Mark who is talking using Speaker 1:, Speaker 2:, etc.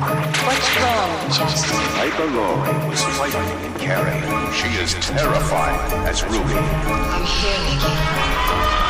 Speaker 1: What's wrong, Justin?
Speaker 2: Piper Laurie was fighting and Karen. She is terrified as Ruby.
Speaker 1: I'm here,
Speaker 3: again.